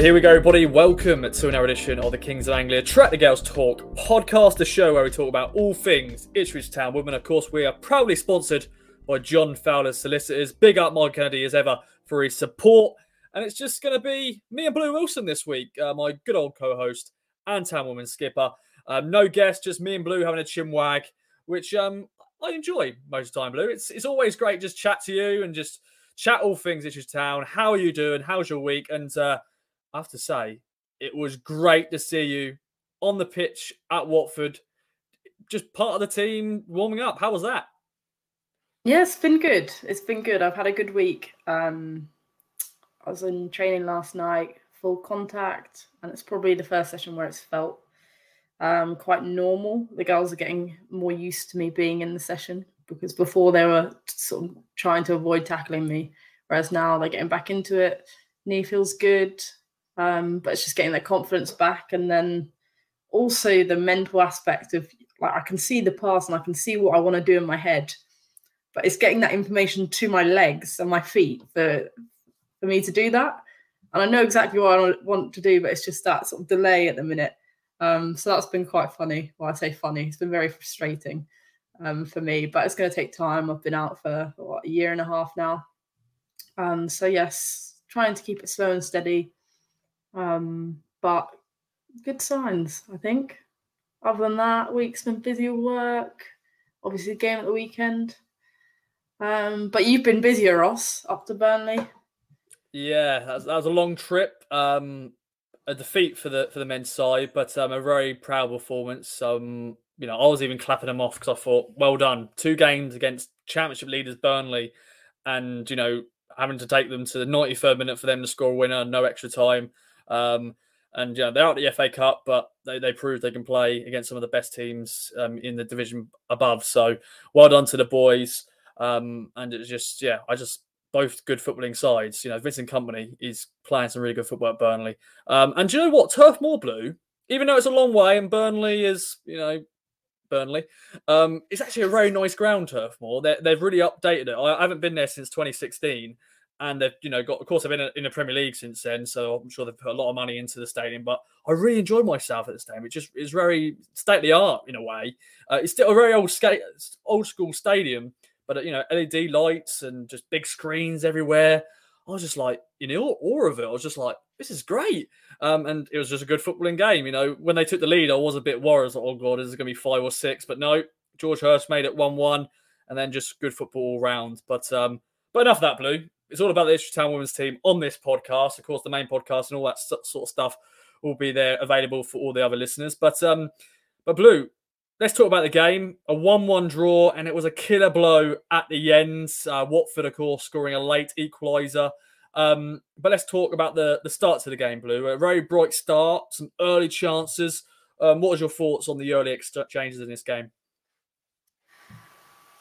Here we go, everybody. Welcome to another edition of the Kings of Anglia Tractor Girls Talk podcast, the show where we talk about all things Ipswich Town Women. Of course, we are proudly sponsored by John Fowler's Solicitors. Big up Mike Kennedy as ever for his support. And it's just going to be me and Blue Wilson this week, uh, my good old co host and Town Woman skipper. Um, no guest, just me and Blue having a chin wag, which um, I enjoy most of the time, Blue. It's, it's always great just chat to you and just chat all things Ipswich Town. How are you doing? How's your week? And uh, I have to say, it was great to see you on the pitch at Watford, just part of the team warming up. How was that? Yeah, it's been good. It's been good. I've had a good week. Um, I was in training last night, full contact, and it's probably the first session where it's felt um, quite normal. The girls are getting more used to me being in the session because before they were sort of trying to avoid tackling me, whereas now they're getting back into it. Knee feels good. Um, but it's just getting their confidence back, and then also the mental aspect of like I can see the pass and I can see what I want to do in my head, but it's getting that information to my legs and my feet for for me to do that. And I know exactly what I want to do, but it's just that sort of delay at the minute. Um, so that's been quite funny. Well, I say funny. It's been very frustrating um, for me, but it's going to take time. I've been out for what, a year and a half now. Um, so yes, trying to keep it slow and steady um, but good signs, I think. Other than that, week's been busy with work. Obviously, game at the weekend. Um, but you've been busier, Ross, up to Burnley. Yeah, that was, that was a long trip. Um, a defeat for the for the men's side, but um, a very proud performance. Um, you know, I was even clapping them off because I thought, well done, two games against championship leaders Burnley, and you know, having to take them to the 93rd minute for them to score a winner, no extra time. Um, and yeah, they're out the FA Cup, but they, they proved they can play against some of the best teams um, in the division above. So well done to the boys. Um, and it's just, yeah, I just both good footballing sides. You know, Vincent Kompany is playing some really good football at Burnley. Um, and do you know what? Turf Moor Blue, even though it's a long way and Burnley is, you know, Burnley, um, it's actually a very nice ground, Turf Moor. they have really updated it. I haven't been there since 2016 and they've you know got of course they've been in, the Premier League since then, so I'm sure they've put a lot of money into the stadium. But I really enjoyed myself at the stadium. It just is very state of the art in a way. Uh, it's still a very old skate, old school stadium, but you know LED lights and just big screens everywhere. I was just like in awe of it. I was just like, this is great. Um, and it was just a good footballing game. You know, when they took the lead, I was a bit worried. Like, oh god, is it going to be five or six? But no, George Hirst made it one-one, and then just good football all round. But um, but enough of that, Blue it's all about the Ipswich Town women's team on this podcast. Of course, the main podcast and all that sort of stuff will be there available for all the other listeners. But um, but Blue, let's talk about the game. A one-one draw, and it was a killer blow at the end. Uh, Watford, of course, scoring a late equaliser. Um, but let's talk about the the start to the game, Blue. A very bright start, some early chances. Um, what was your thoughts on the early exchanges in this game?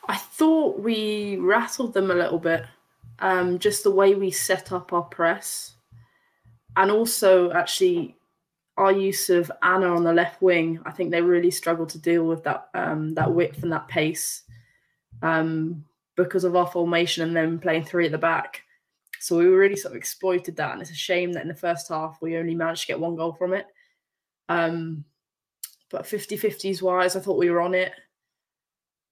I thought we rattled them a little bit um, just the way we set up our press, and also actually our use of Anna on the left wing. I think they really struggled to deal with that um, that width and that pace um, because of our formation and then playing three at the back. So we really sort of exploited that, and it's a shame that in the first half we only managed to get one goal from it. Um, but 50-50s wise, I thought we were on it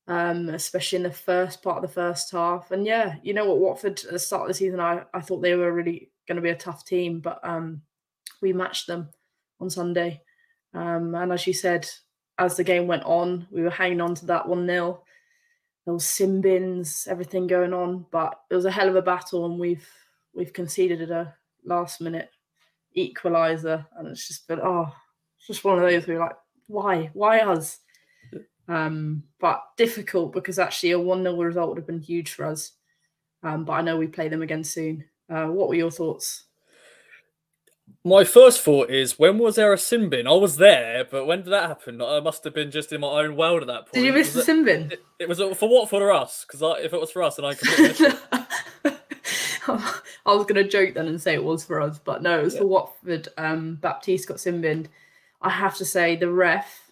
um, especially in the first part of the first half. And yeah, you know what, Watford at the start of the season, I, I thought they were really going to be a tough team, but um, we matched them on Sunday. Um, and as you said, as the game went on, we were hanging on to that 1 0. There was sin bins, everything going on, but it was a hell of a battle, and we've we've conceded a last minute equaliser, and it's just been oh, it's just one of those where you're like, why, why us? Um, but difficult because actually a 1 0 result would have been huge for us. Um, but I know we play them again soon. Uh, what were your thoughts? My first thought is when was there a sin bin? I was there, but when did that happen? I must have been just in my own world at that point. Did you miss was the sin bin? It, it, was for what for us? Because if it was for us, then I could. I was going to joke then and say it was for us, but no, it was yeah. for Watford. Um, Baptiste got sin binned. I have to say the ref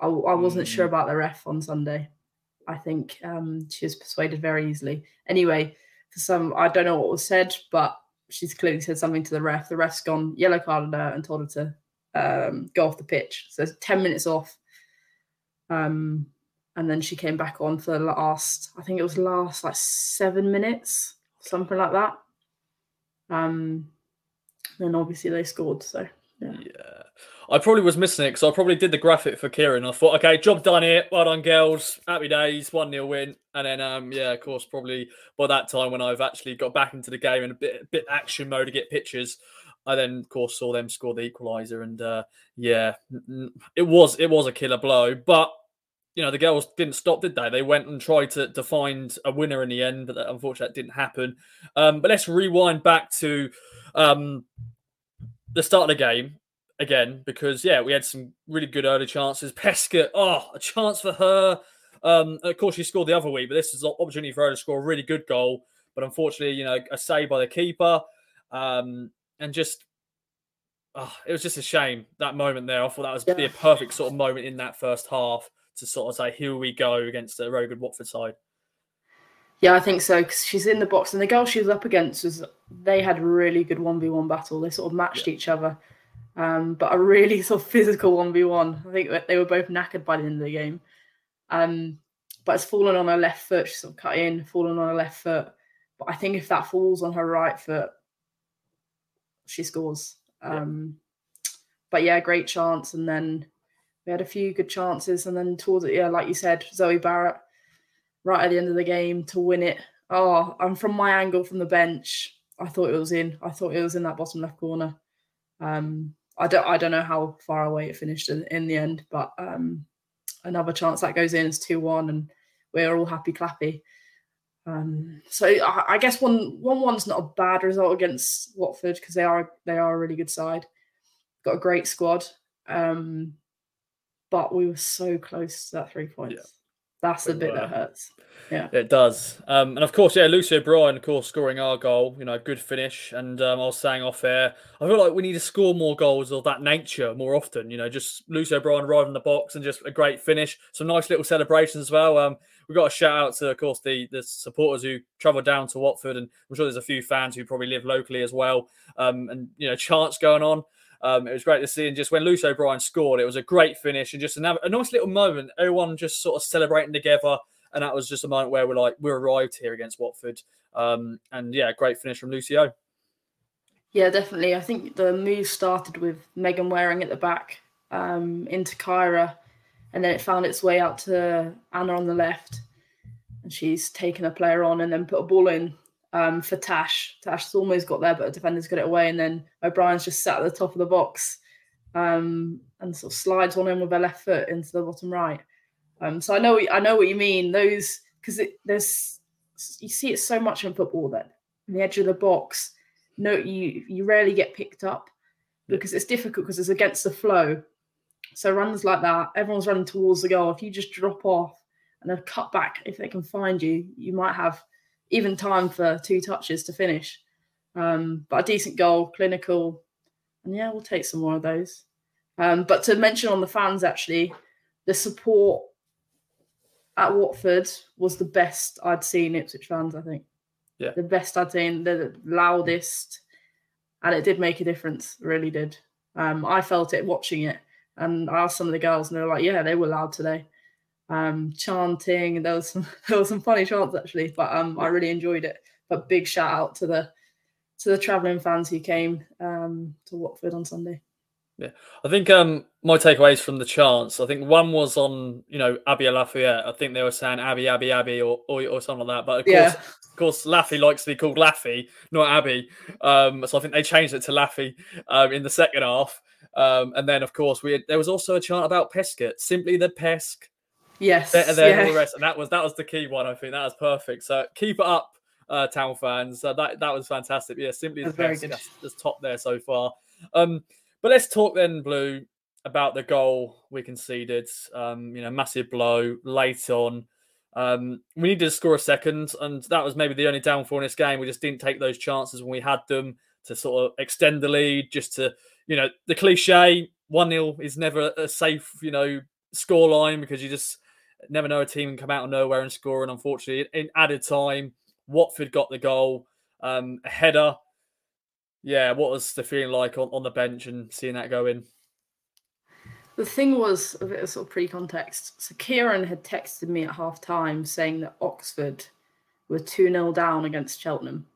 I, I wasn't mm. sure about the ref on Sunday. I think um, she was persuaded very easily. Anyway, for some, I don't know what was said, but she's clearly said something to the ref. The ref's gone yellow carded her and told her to um, go off the pitch. So ten minutes off. Um, and then she came back on for the last, I think it was last like seven minutes, something like that. Um, then obviously they scored. So yeah. I probably was missing it because I probably did the graphic for Kieran. I thought, okay, job done here. Well done, girls. Happy days. 1 0 win. And then, um, yeah, of course, probably by that time when I've actually got back into the game in a bit, a bit action mode to get pictures, I then, of course, saw them score the equaliser. And uh, yeah, it was it was a killer blow. But you know, the girls didn't stop, did they? They went and tried to, to find a winner in the end, but that, unfortunately, that didn't happen. Um, but let's rewind back to um, the start of the game again because yeah, we had some really good early chances. Pesca, oh, a chance for her. Um, of course, she scored the other week, but this is an opportunity for her to score a really good goal. But unfortunately, you know, a save by the keeper, um, and just oh, it was just a shame that moment there. I thought that was yeah. be a perfect sort of moment in that first half to sort of say, "Here we go" against a very good Watford side. Yeah, I think so because she's in the box, and the girl she was up against was they had a really good one v one battle. They sort of matched yeah. each other, um, but a really sort of physical one v one. I think they were both knackered by the end of the game. Um, but it's fallen on her left foot. She sort of cut in, fallen on her left foot. But I think if that falls on her right foot, she scores. Um, yeah. But yeah, great chance. And then we had a few good chances. And then towards it, yeah, like you said, Zoe Barrett right at the end of the game to win it. Oh, I'm from my angle from the bench. I thought it was in. I thought it was in that bottom left corner. Um, I don't I don't know how far away it finished in, in the end, but um, another chance that goes in is two one, and we're all happy clappy. Um, so I, I, guess one one one's not a bad result against Watford because they are they are a really good side. Got a great squad, um, but we were so close to that three points. Yeah. That's the bit that hurts. Yeah, it does. Um, and of course, yeah, Lucy O'Brien, of course, scoring our goal. You know, good finish. And um, I was saying off air, I feel like we need to score more goals of that nature more often. You know, just Lucy O'Brien arriving in the box and just a great finish. Some nice little celebrations as well. Um, we got a shout out to, of course, the the supporters who travelled down to Watford, and I'm sure there's a few fans who probably live locally as well. Um, and you know, chants going on. Um, it was great to see. And just when Lucy O'Brien scored, it was a great finish and just a, a nice little moment. Everyone just sort of celebrating together. And that was just a moment where we're like, we're arrived here against Watford. Um, and yeah, great finish from Lucio. Yeah, definitely. I think the move started with Megan Wearing at the back um, into Kyra, and then it found its way out to Anna on the left. And she's taken a player on and then put a ball in um, for Tash. Tash's almost got there, but the defender's got it away, and then O'Brien's just sat at the top of the box um, and sort of slides on him with her left foot into the bottom right. Um, so I know I know what you mean. Those because there's you see it so much in football that in the edge of the box. No, you you rarely get picked up because it's difficult because it's against the flow. So runs like that, everyone's running towards the goal. If you just drop off and then cut back, if they can find you, you might have even time for two touches to finish. Um, but a decent goal, clinical, and yeah, we'll take some more of those. Um, but to mention on the fans, actually, the support at Watford was the best I'd seen Ipswich fans. I think, yeah, the best I'd seen, the loudest, and it did make a difference. Really did. Um, I felt it watching it, and I asked some of the girls, and they were like, "Yeah, they were loud today." Um, chanting. There was some there was some funny chants actually, but um, I really enjoyed it. But big shout out to the to the travelling fans who came um, to Watford on Sunday. Yeah, I think um, my takeaways from the chants. I think one was on you know Abby Lafayette. I think they were saying Abby, Abby, Abby, or or, or something like that. But of course, yeah. of course, Laffy likes to be called Laffy, not Abby. Um, so I think they changed it to Laffy um, in the second half. Um, and then of course we had, there was also a chant about Pescott, simply the Pesk, Yes, better than yeah. all the rest, and that was that was the key one. I think that was perfect. So keep it up, uh, town fans. Uh, that that was fantastic. Yeah, simply the best. That's, that's top there so far. Um, but let's talk then, Blue, about the goal we conceded. Um, you know, massive blow late on. Um, we needed to score a second, and that was maybe the only downfall in this game. We just didn't take those chances when we had them to sort of extend the lead, just to, you know, the cliche 1 0 is never a safe, you know, score line because you just never know a team can come out of nowhere and score. And unfortunately, in added time, Watford got the goal, um, a header. Yeah, what was the feeling like on, on the bench and seeing that go in? The thing was a bit of sort of pre-context. So Kieran had texted me at half time saying that Oxford were 2 0 down against Cheltenham.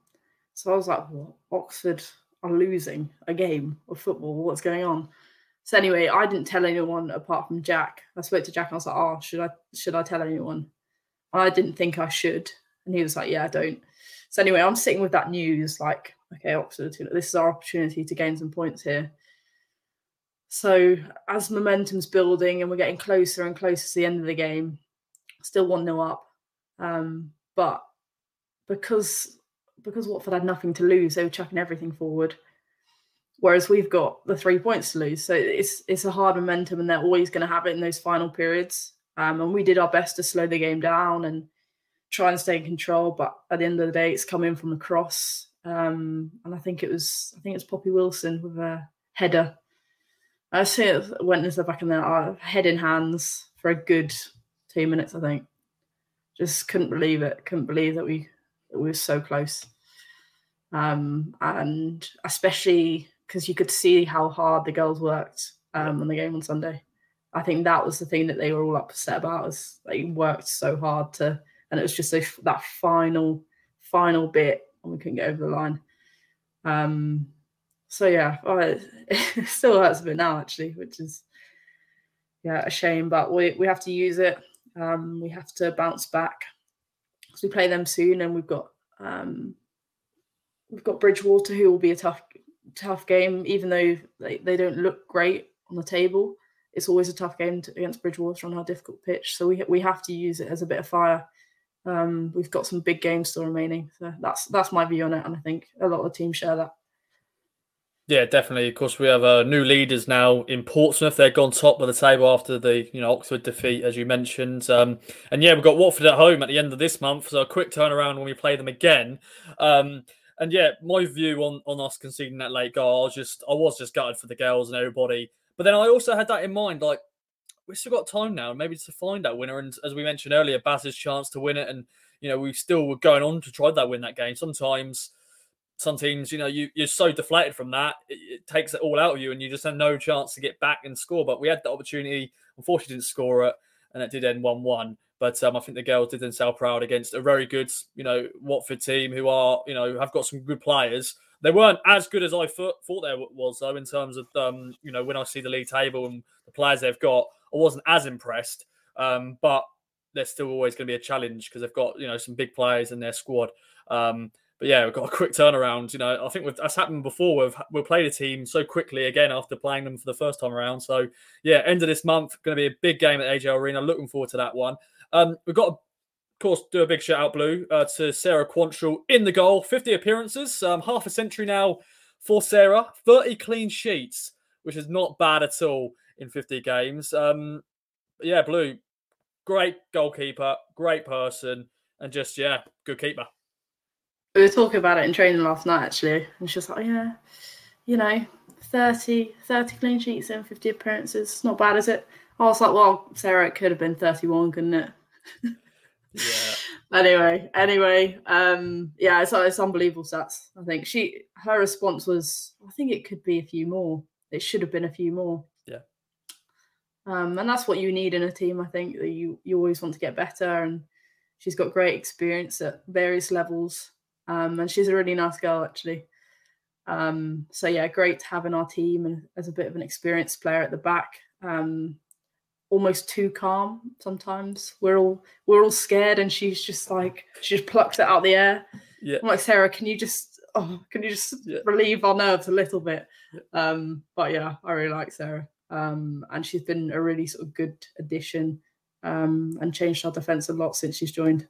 So I was like? Oxford are losing a game of football. What's going on? So anyway, I didn't tell anyone apart from Jack. I spoke to Jack and I was like, oh, should I should I tell anyone? And I didn't think I should. And he was like, yeah, don't. So anyway, I'm sitting with that news, like, okay, Oxford, this is our opportunity to gain some points here. So as momentum's building and we're getting closer and closer to the end of the game, still one 0 up. Um, but because because Watford had nothing to lose, they were chucking everything forward. Whereas we've got the three points to lose, so it's it's a hard momentum, and they're always going to have it in those final periods. Um, and we did our best to slow the game down and try and stay in control. But at the end of the day, it's coming from the cross, um, and I think it was I think it's Poppy Wilson with a header. I see it went into the back and then uh, head in hands for a good two minutes. I think just couldn't believe it. Couldn't believe that we we were so close. Um, and especially because you could see how hard the girls worked um, on the game on Sunday. I think that was the thing that they were all upset about. Was they worked so hard to, and it was just a, that final, final bit, and we couldn't get over the line. Um, so yeah, it, it still hurts a bit now actually, which is yeah a shame. But we we have to use it. Um, we have to bounce back because we play them soon, and we've got um, we've got Bridgwater, who will be a tough tough game, even though they, they don't look great on the table. It's always a tough game to, against Bridgwater on our difficult pitch, so we we have to use it as a bit of fire. Um, we've got some big games still remaining, so that's that's my view on it, and I think a lot of the teams share that. Yeah, definitely. Of course, we have uh, new leaders now in Portsmouth. They've gone top of the table after the you know Oxford defeat, as you mentioned. Um, and yeah, we've got Watford at home at the end of this month, so a quick turnaround when we play them again. Um, and yeah, my view on on us conceding that late goal, I was just I was just gutted for the girls and everybody. But then I also had that in mind, like we've still got time now, maybe to find that winner. And as we mentioned earlier, Baz's chance to win it, and you know we still were going on to try that win that game. Sometimes some teams, you know, you, you're so deflated from that, it, it, takes it all out of you, and you just have no chance to get back and score. But we had the opportunity, unfortunately, didn't score it, and it did end one-one. But um, I think the girls did themselves proud against a very good, you know, Watford team who are, you know, have got some good players. They weren't as good as I thought, thought was, though, in terms of, um, you know, when I see the league table and the players they've got, I wasn't as impressed. Um, but there's still always going to be a challenge because they've got, you know, some big players in their squad. Um, but yeah, we've got a quick turnaround. You know, I think we've, that's happened before. We've we've played a team so quickly again after playing them for the first time around. So yeah, end of this month going to be a big game at AGL Arena. Looking forward to that one. Um, we've got, of course, do a big shout out, Blue, uh, to Sarah Quantrill in the goal. Fifty appearances, um, half a century now for Sarah. Thirty clean sheets, which is not bad at all in fifty games. Um, yeah, Blue, great goalkeeper, great person, and just yeah, good keeper we were talking about it in training last night actually and she was like yeah you know 30 30 clean sheets and 50 appearances not bad is it? I was like well sarah it could have been 31 couldn't it? Yeah. Anyway anyway um yeah it's, it's unbelievable stats i think. She her response was i think it could be a few more. It should have been a few more. Yeah. Um and that's what you need in a team i think that you you always want to get better and she's got great experience at various levels um, and she's a really nice girl, actually. Um, so yeah, great to have in our team and as a bit of an experienced player at the back. Um, almost too calm sometimes. We're all we're all scared, and she's just like she just plucks it out of the air. Yeah. I'm like Sarah, can you just oh can you just yeah. relieve our nerves a little bit? Yeah. Um, but yeah, I really like Sarah. Um, and she's been a really sort of good addition um, and changed our defence a lot since she's joined.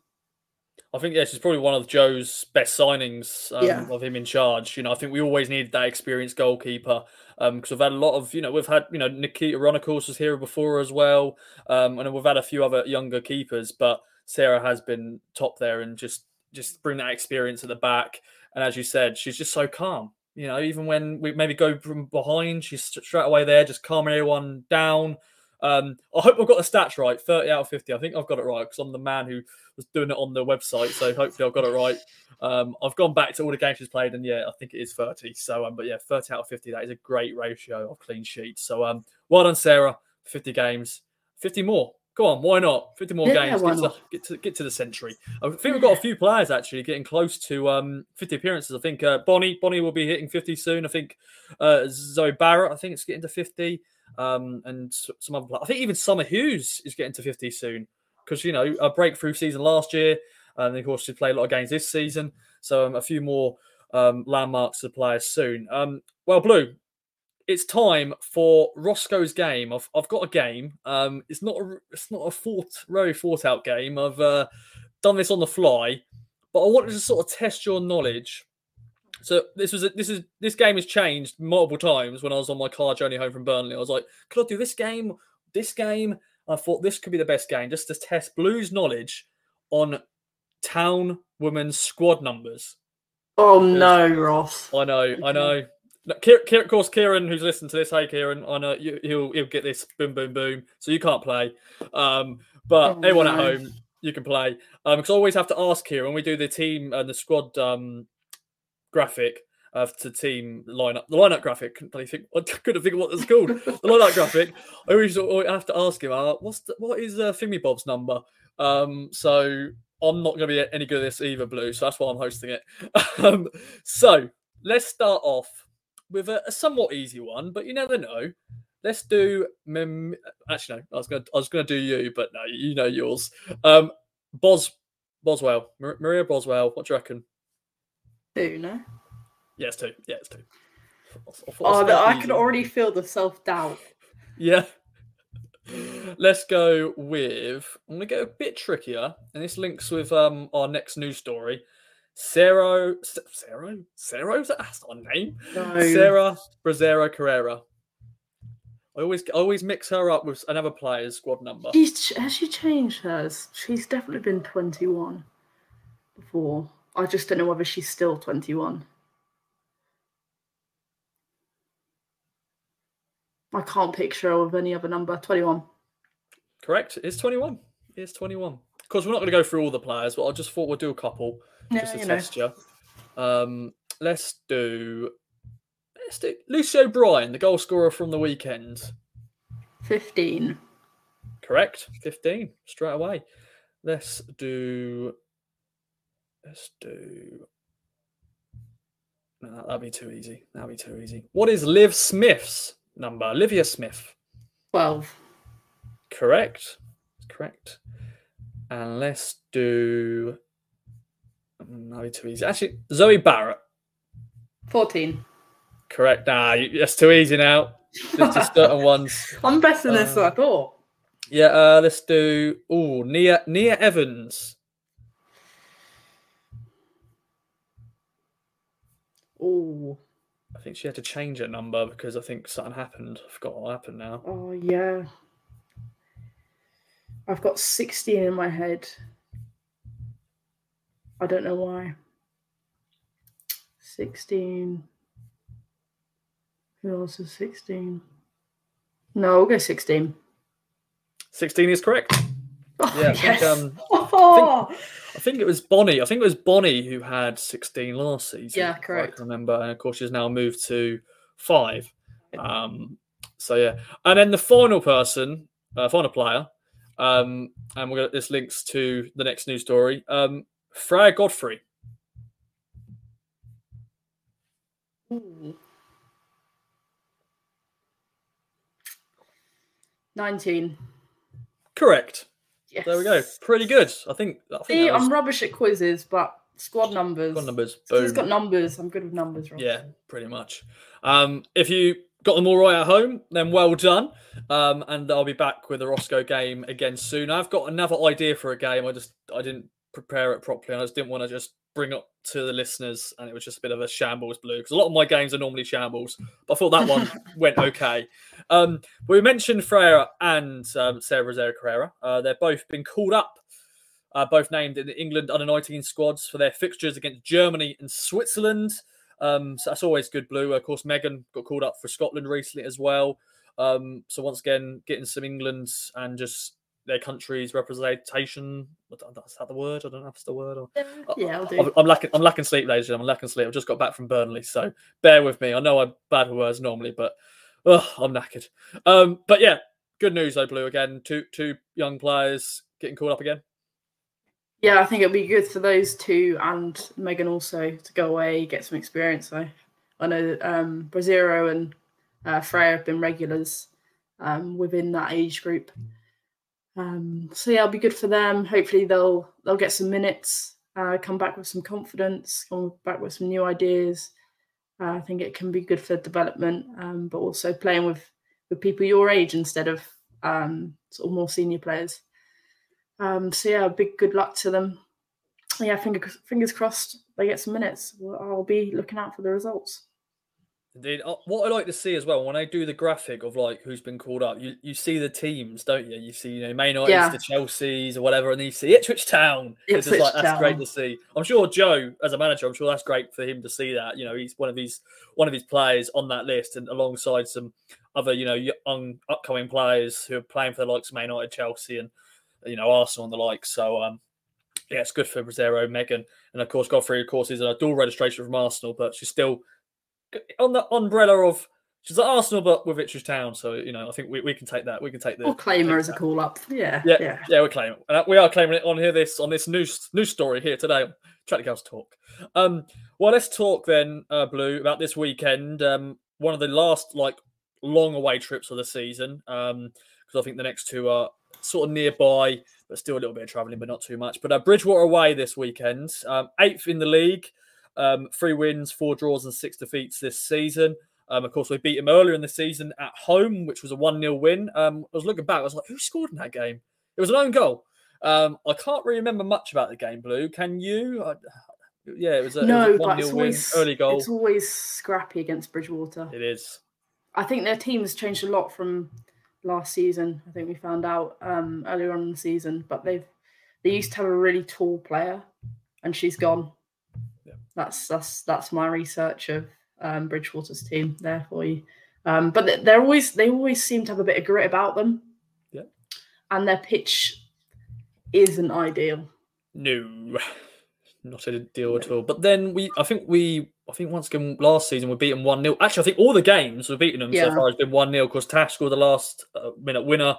I think yeah, she's probably one of Joe's best signings um, yeah. of him in charge. You know, I think we always needed that experienced goalkeeper because um, we've had a lot of you know we've had you know Nikita Runnacles was here before as well, um, and we've had a few other younger keepers, but Sarah has been top there and just just bring that experience at the back. And as you said, she's just so calm. You know, even when we maybe go from behind, she's straight away there, just calming everyone down. Um, I hope I've got the stats right. 30 out of 50. I think I've got it right because I'm the man who was doing it on the website. So hopefully I've got it right. Um, I've gone back to all the games she's played, and yeah, I think it is 30. So, um, but yeah, 30 out of 50. That is a great ratio of clean sheets. So, um, well done, Sarah. 50 games, 50 more. Go on, why not? 50 more Yeah, games. Get to, not? get to get to the century. I think we've got a few players actually getting close to um 50 appearances. I think uh, Bonnie Bonnie will be hitting 50 soon. I think uh, Zoe Barrett. I think it's getting to 50. Um, and some other. I think even Summer Hughes is getting to 50 soon because you know a breakthrough season last year, and of course she played a lot of games this season. So um, a few more um, landmarks to players soon. Um, well, Blue, it's time for Roscoe's game. I've, I've got a game. Um, it's not a it's not a thought very thought out game. I've uh, done this on the fly, but I wanted to sort of test your knowledge. So this was a, this is this game has changed multiple times. When I was on my car journey home from Burnley, I was like, could I do this game? This game? I thought this could be the best game just to test Blue's knowledge on town women's squad numbers. Oh no, Ross. I know, I know. No, of course, Kieran, who's listening to this, hey Kieran, I know you, he'll he'll get this boom boom boom. So you can't play, um, but Oh, everyone at home you can play. Um, because I always have to ask Kieran when we do the team and the squad um graphic uh, to team lineup, the lineup graphic. Bloody think, I couldn't think of what it's called. the lineup graphic. I always, always have to ask him, uh, what's the, what is uh, Bob's number? Um, so I'm not going to be any good at this either, Blue. So that's why I'm hosting it. um, so let's start off with a, a somewhat easy one, but you never know. Let's do. Mem- Actually, no. I was going. I was going to do you, but no, you know yours. Um, Bos Boswell, Maria Boswell. What do you reckon? Two, no? Yeah, it's two. Yeah, it's two. I thought- I Oh, it's I can already feel the self doubt. Yeah. Let's go with. I'm gonna go a bit trickier, and this links with um our next news story. Sarah, Sarah, Sarah, that's a name. No. Sarah Brasero Carreira. I always, I always mix her up with another player's squad number. She's has she changed hers? She's definitely been twenty one before. I just don't know whether she's still twenty one. I can't picture her with any other number. Twenty one. Correct. It's 21. It's 21. Of course, we're not going to go through all the players, but I just thought we'll do a couple just to you know. test you. Um, let's do. Let's do Lucy O'Brien, the goal scorer from the weekend. Fifteen. Correct. 15 straight away. Let's do. Let's do. No, that'd be too easy. That'd be too easy. What is Liv Smith's number? Olivia Smith. Twelve. Correct. Correct. And let's do. Mm, That'd be too easy. Actually, Zoe Barrett. Fourteen. Correct. Nah, that's too easy now. There's just certain ones. I'm better than this than I Uh, thought. Yeah, uh, let's do. Oh, Nia Nia Evans. Oh. I think she had to change her number because I think something happened. I forgot what happened now. Oh yeah. I've got 16 in my head. I don't know why. 16. Who else is 16? No, I'll go 16. 16 is correct. Oh, Yeah, I think, yes. Um, oh, um, Oh, I think it was Bonnie. I think it was Bonnie who had 16 last season. Yeah, I correct. can remember. And of course, she's now moved to five. Um, so yeah, and then the final person, uh, final player, um, and we're gonna, this links to the next news story. Um, Godfrey. Ooh. 19. Correct. Yes. There we go. Pretty good. I think. I think See, was... I'm rubbish at quizzes, but squad numbers. squad numbers. It's got numbers. I'm good with numbers, Rob. Yeah, pretty much. Um, if you got them all right at home, then well done. Um, and I'll be back with a Roscoe game again soon. I've got another idea for a game. I just I didn't prepare it properly. I just didn't want to just bring up to the listeners, and it was just a bit of a shambles blue because a lot of my games are normally shambles. But I thought that one went okay. Um, we mentioned Freya and um, Sarah Brasero Carreira. Uh, they've both been called up. Uh, both named in the England under 19 squads for their fixtures against Germany and Switzerland. Um, so that's always good blue. Of course, Megan got called up for Scotland recently as well. Um, so once again, getting some England and just their country's representation. Is that the word? I don't know if it's the word. Or... Yeah, I'll do. I'm lacking. I'm lacking sleep, ladies and gentlemen. I'm lacking sleep. I've just got back from Burnley, so bear with me. I know I'm bad with words normally, but oh, I'm knackered. Um, but yeah, good news though, Blue. Again, two two young players getting called up again. Yeah, I think it'll be good for those two and Megan also to go away, get some experience. So I know um, Brasero and uh, Freya have been regulars um, within that age group. Um, so yeah, it'll be good for them. Hopefully they'll they'll get some minutes, uh, come back with some confidence, come back with some new ideas. Uh, I think it can be good for development, um, but also playing with with people your age instead of um, sort of more senior players. Um, so yeah, big good luck to them. Yeah, fingers fingers crossed they get some minutes. I'll be looking out for the results. Indeed. Uh, what I like to see as well when I do the graphic of like who's been called up, you, you see the teams, don't you? You see, you know, Man United, yeah. the Chelsea's or whatever, and then you see Ipswich Town. Ipswich it's just like that's great to see. I'm sure Joe, as a manager, I'm sure that's great for him to see that. You know, he's one of these one of his players on that list, and alongside some other, you know, young upcoming players who are playing for the likes of Man United, Chelsea, and you know Arsenal and the like. So um, yeah, it's good for Brasero, Megan, and of course Godfrey. Of course, is a dual registration from Arsenal, but she's still on the umbrella of she's at Arsenal, but with Ipswich Town. So you know, I think we, we can take that. We can take the. We'll claim her as a call up. Yeah, yeah, yeah. yeah we're claiming. Uh, we are claiming it on here. This on this news news story here today. Tractor Girls talk. Um, well, let's talk then, uh, Blue, about this weekend. Um, one of the last like long away trips of the season. Um, because I think the next two are sort of nearby, but still a little bit of travelling, but not too much. But uh, Bridgwater away this weekend, um, eighth in the league. Um, three wins, four draws, and six defeats this season. Um, of course, we beat him earlier in the season at home, which was a 1 0 win. Um, I was looking back, I was like, who scored in that game? It was an own goal. Um, I can't really remember much about the game, Blue. Can you? I, yeah, it was a, no, 1 0 win, early goal. It's always scrappy against Bridgwater. It is. I think their team's changed a lot from last season. I think we found out um, earlier on in the season, but they've they used to have a really tall player, and she's gone. That's that's that's my research of um, Bridgwater's team there for you. Um, but they're always they always seem to have a bit of grit about them. Yeah. And their pitch isn't ideal. No, not ideal at all. But then we, I think we, I think once again last season we beat them one 0 Actually, I think all the games we've beaten them yeah. so far has been one 0 because Tash scored the last uh, minute winner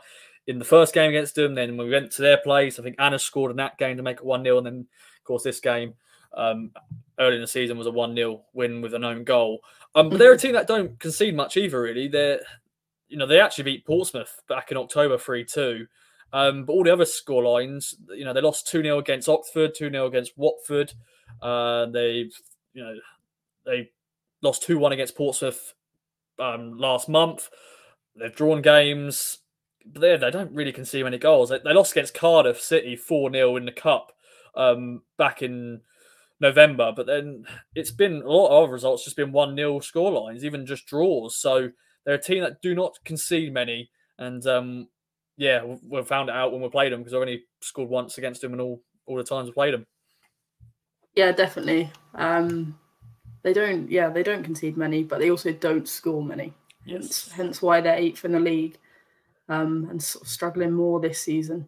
in the first game against them. Then when we went to their place, I think Anna scored in that game to make it one 0 and then of course this game um, early in the season was a 1 0 win with an own goal. Um, but they're a team that don't concede much either, really. They're, you know, they actually beat Portsmouth back in October 3 2. Um, but all the other score lines, you know, they lost 2 0 against Oxford, 2 0 against Watford. Uh, they've, you know, they lost 2 1 against Portsmouth um, last month. They've drawn games, but they, they don't really concede many goals. They, they lost against Cardiff City 4 0 in the Cup um, back in November, but then it's been a lot of results just been 1 0 scorelines, even just draws. So they're a team that do not concede many. And um, yeah, we found it out when we played them because I only scored once against them and all, all the times we played them. Yeah, definitely. Um, they don't, yeah, they don't concede many, but they also don't score many. Yes. Hence, hence why they're eighth in the league um, and sort of struggling more this season.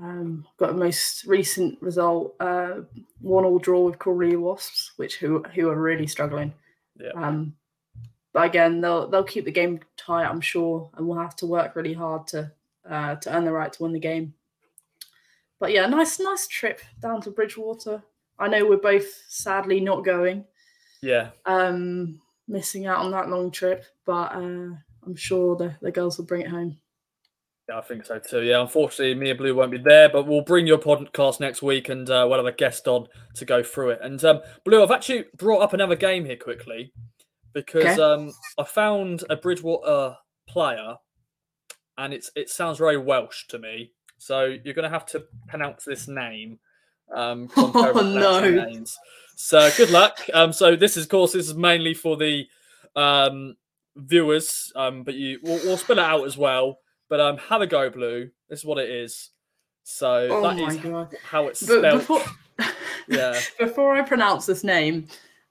Um, got a most recent result, uh, one all draw with Crawley Wasps, which who who are really struggling. Yeah. Um, but again, they'll they'll keep the game tight, I'm sure, and we'll have to work really hard to uh, to earn the right to win the game. But yeah, nice nice trip down to Bridgwater. I know we're both sadly not going. Yeah. Um, missing out on that long trip, but uh, I'm sure the the girls will bring it home. Yeah, I think so too. Yeah, unfortunately, me and Blue won't be there, but we'll bring your podcast next week and uh, we'll have a guest on to go through it. And um, Blue, I've actually brought up another game here quickly because okay. um, I found a Bridgwater player, and it's it sounds very Welsh to me. So you're going to have to pronounce this name. Um, oh no! Names. So good luck. Um, so this is, of course, this is mainly for the um, viewers, um, but you we'll, we'll spell it out as well. But um, have a go, Blue. This is what it is. So oh that is God. how it's spelled. Before, yeah. Before I pronounce this name,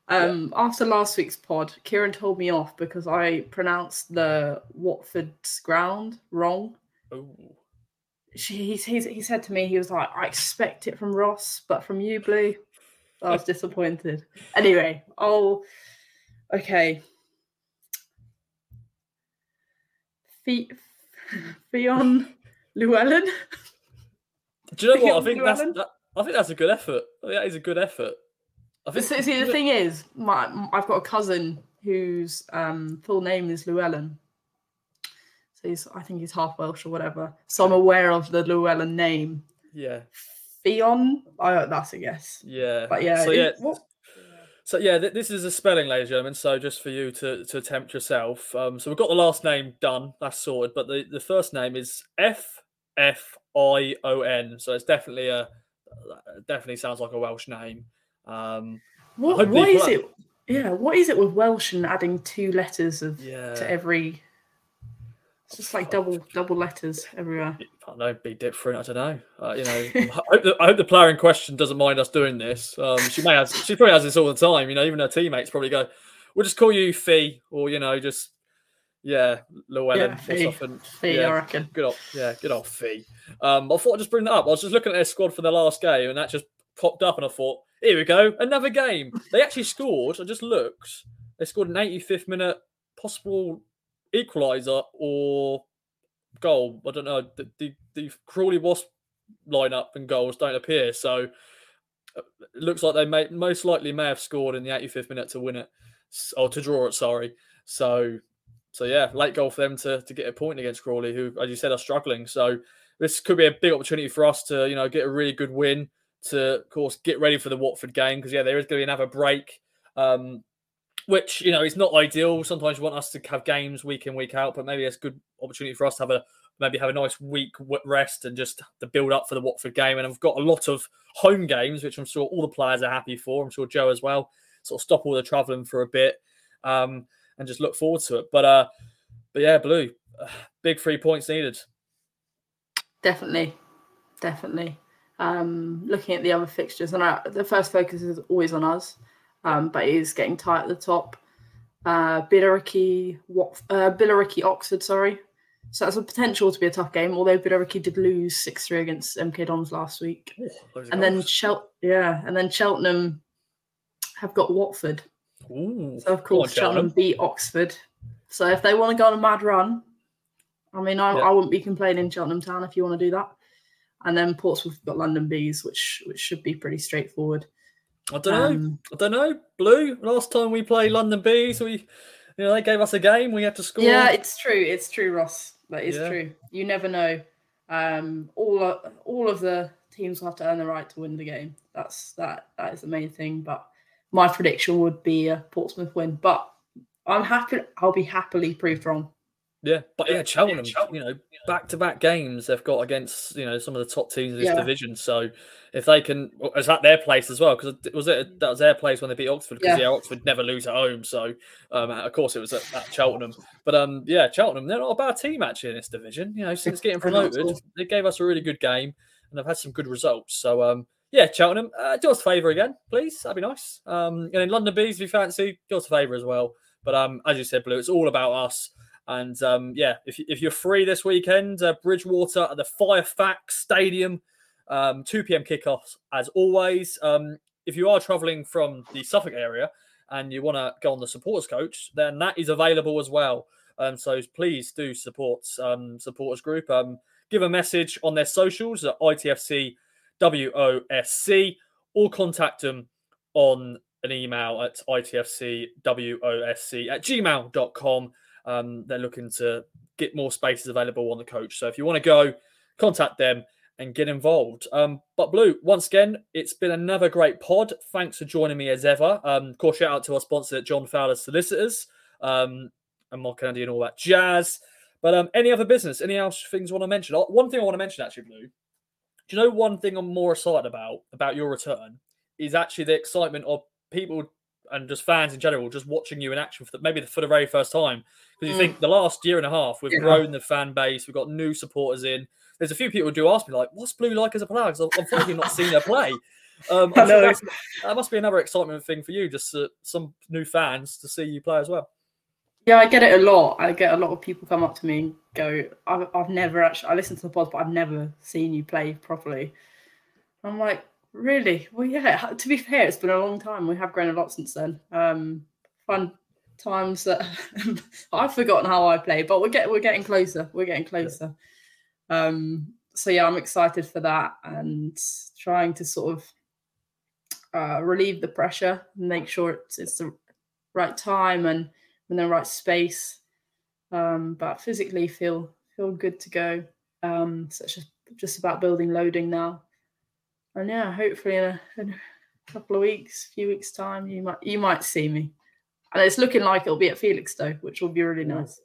Um, After last week's pod, Kieran told me off because I pronounced the Watford's ground wrong. Ooh. She, he's, he's, he said to me, he was like, I expect it from Ross, but from you, Blue, I was disappointed. Anyway, oh, okay. Ffion Llewellyn. Do you know what? I think that's that, I think that's a good effort. I think that is a good effort. I think See, see, the thing is, my I've got a cousin whose um, full name is Llewellyn. So he's, I think he's half Welsh or whatever. So I'm aware of the Llewellyn name. yeah, Ffion, I, that's a guess. yeah. But yeah, So it- what- So yeah, th- this is a spelling, ladies and gentlemen. So just for you to, to attempt yourself. Um, so we've got the last name done. That's sorted. But the, the first name is F F I O N. So it's definitely a definitely sounds like a Welsh name. Um, what, what is it? Yeah, what is it with Welsh and adding two letters of yeah. to every? It's just like double double letters everywhere. I don't know, be different. I don't know. Uh, you know, I hope, the, I hope the player in question doesn't mind us doing this. Um, she may have, she probably has this all the time. You know, even her teammates probably go, "We'll just call you Fee," or you know, just yeah, Llewellyn Yeah, Fee. something. Fee, yeah, I reckon. good old, yeah, good old Fee. Um, I thought I'd just bring that up. I was just looking at their squad for the last game, and that just popped up, and I thought, here we go, another game. They actually scored. I just looked. They scored an 85th minute possible equaliser or goal. I don't know. The, the, the Crawley Wasp lineup and goals don't appear. So uh, it looks like they may most likely may have scored in the 85th minute to win it or to draw it. Sorry. So so yeah, late goal for them to to get a point against Crawley, who as you said are struggling. So this could be a big opportunity for us to you know get a really good win to of course get ready for the Watford game because yeah there is going to be another break. Um, which you know is not ideal. Sometimes you want us to have games week in week out, but maybe it's a good opportunity for us to have a maybe have a nice week rest and just the build up for the Watford game. And I've got a lot of home games, which I'm sure all the players are happy for. I'm sure Joe as well. Sort of stop all the travelling for a bit um, and just look forward to it. But uh, but yeah, blue, uh, big three points needed. Definitely, definitely. Um, looking at the other fixtures, and I, the first focus is always on us, um, but it is getting tight at the top. Uh, Billericay, what? Uh, Billericay, Oxford, sorry. So that's a potential to be a tough game. Although Billericay did lose six three against MK Dons last week, of and then. Chel- yeah, and then Cheltenham have got Watford. Ooh, So of go on, course Cheltenham beat Oxford. So if they want to go on a mad run, I mean, I, Yeah. I wouldn't be complaining Cheltenham Town if you want to do that. And then Portsmouth have got London Bees, which which should be pretty straightforward. I don't know. Um, I don't know. Blue. Last time we played London Bees, we you know they gave us a game. We had to score. yeah, it's true. It's true, Ross. That is Yeah. true. You never know. Um, all of, all of the teams will have to earn the right to win the game. That's that. That is the main thing. But my prediction would be a Portsmouth win. But I'm happy. I'll be happily proved wrong. Yeah, but yeah, Cheltenham, you know, back to back games they've got against you know some of the top teams in this Yeah. division. So if they can, is that their place as well? Because was it that was their place when they beat Oxford? Because Yeah. yeah. Oxford never lose at home. So um, of course it was at, at Cheltenham. But um, yeah, Cheltenham they're not a bad team actually in this division. You know, since getting They're not at promoted, they gave us a really good game and they've had some good results. So um, yeah, Cheltenham, uh, do us a favour again, please. That'd be nice. Um, and then London Bees, if you fancy, do us a favour as well. But um, as you said, Blue, it's all about us. And um, yeah, if, if you're free this weekend, uh, Bridgwater at the Fairfax Stadium, um, 2 p.m. kickoffs as always. Um, if you are traveling from the Suffolk area and you want to go on the supporters coach, then that is available as well. Um, so please do support um, supporters group. Um, give a message on their socials at ITFC WOSC or contact them on an email at ITFCWOSC at gmail.com. Um, they're looking to get more spaces available on the coach. So if you want to go, contact them and get involved. Um, but Blue, once again, it's been another great pod. Thanks for joining me as ever. Um, of course, shout out to our sponsor, John Fowler Solicitors, um, and Mark Kennedy and all that jazz. But um, any other business, any else things want to mention? One thing I want to mention actually, Blue. Do you know one thing I'm more excited about about your return is actually the excitement of people and just fans in general just watching you in action for the, maybe for the very first time because you Mm. think the last year and a half we've Yeah. grown the fan base, we've got new supporters in. There's a few people who do ask me like, "What's Blue like as a player?" Because I've unfortunately not seen her play. Um, that must be another excitement thing for you, just uh, some new fans to see you play as well. Yeah, I get it a lot. I get a lot of people come up to me and go, I've, I've never actually, I listen to the pod, but I've never seen you play properly. I'm like, really? Well, yeah, to be fair, it's been a long time. We have grown a lot since then. Um, fun times that I've forgotten how I play, but we're getting, we're getting closer. We're getting closer. Um, so yeah, I'm excited for that and trying to sort of uh, relieve the pressure, make sure it's, it's the right time and in the right space. Um, but physically feel feel good to go. Um, so it's just, just about building loading now. And yeah, hopefully in a, in a couple of weeks, few weeks time, you might you might see me. And it's looking like it'll be at Felixstowe, which will be really nice.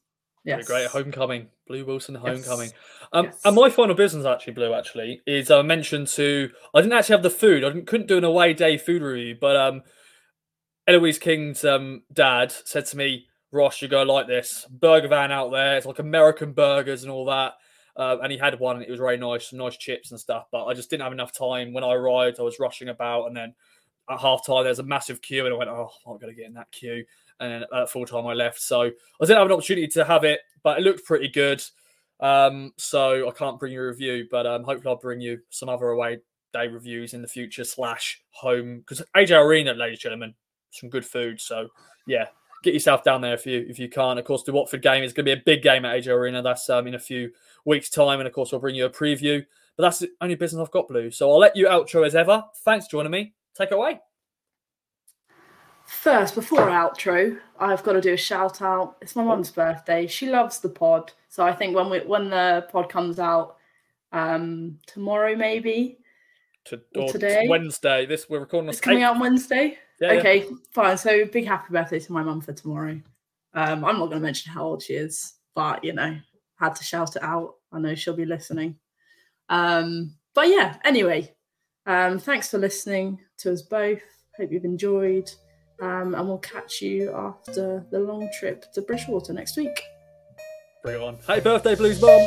Yes. Great homecoming, Blue Wilson homecoming. Yes. Um, yes. And my final business actually, Blue, actually, is I mentioned to I didn't actually have the food. I couldn't do an away day food review, but um, Eloise King's um, dad said to me, Ross, you go like this burger van out there. It's like American burgers and all that. Uh, and he had one, it was very nice, nice chips and stuff. But I just didn't have enough time when I arrived. I was rushing about, and then at half time there's a massive queue, and I went, "Oh, I'm not going to get in that queue." And then at full time I left, so I didn't have an opportunity to have it, but it looked pretty good. Um, so I can't bring you a review, but um, hopefully I'll bring you some other away day reviews in the future slash home because AGL Arena, ladies and gentlemen, some good food. So yeah, get yourself down there if you if you can't. Of course, the Watford game is going to be a big game at AGL Arena. That's um, in a few weeks' time, and of course, we'll bring you a preview. But that's the only business I've got, Blue. So I'll let you outro as ever. Thanks for joining me. Take it away. First, before outro, I've got to do a shout out. It's my mum's birthday. She loves the pod, so I think when we when the pod comes out um, tomorrow, maybe to, today, Wednesday. This we're recording. It's coming out Wednesday. Yeah, okay, yeah. fine. So big happy birthday to my mum for tomorrow. Um, I'm not going to mention how old she is, but you know, had to shout it out. I know she'll be listening. Um, but yeah, anyway, um, thanks for listening to us both. Hope you've enjoyed. Um, and we'll catch you after the long trip to Bridgwater next week. Bring it on. Happy birthday, Blues Mom!